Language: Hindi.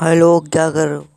हाँ, हेलो क्या कर? रहे हो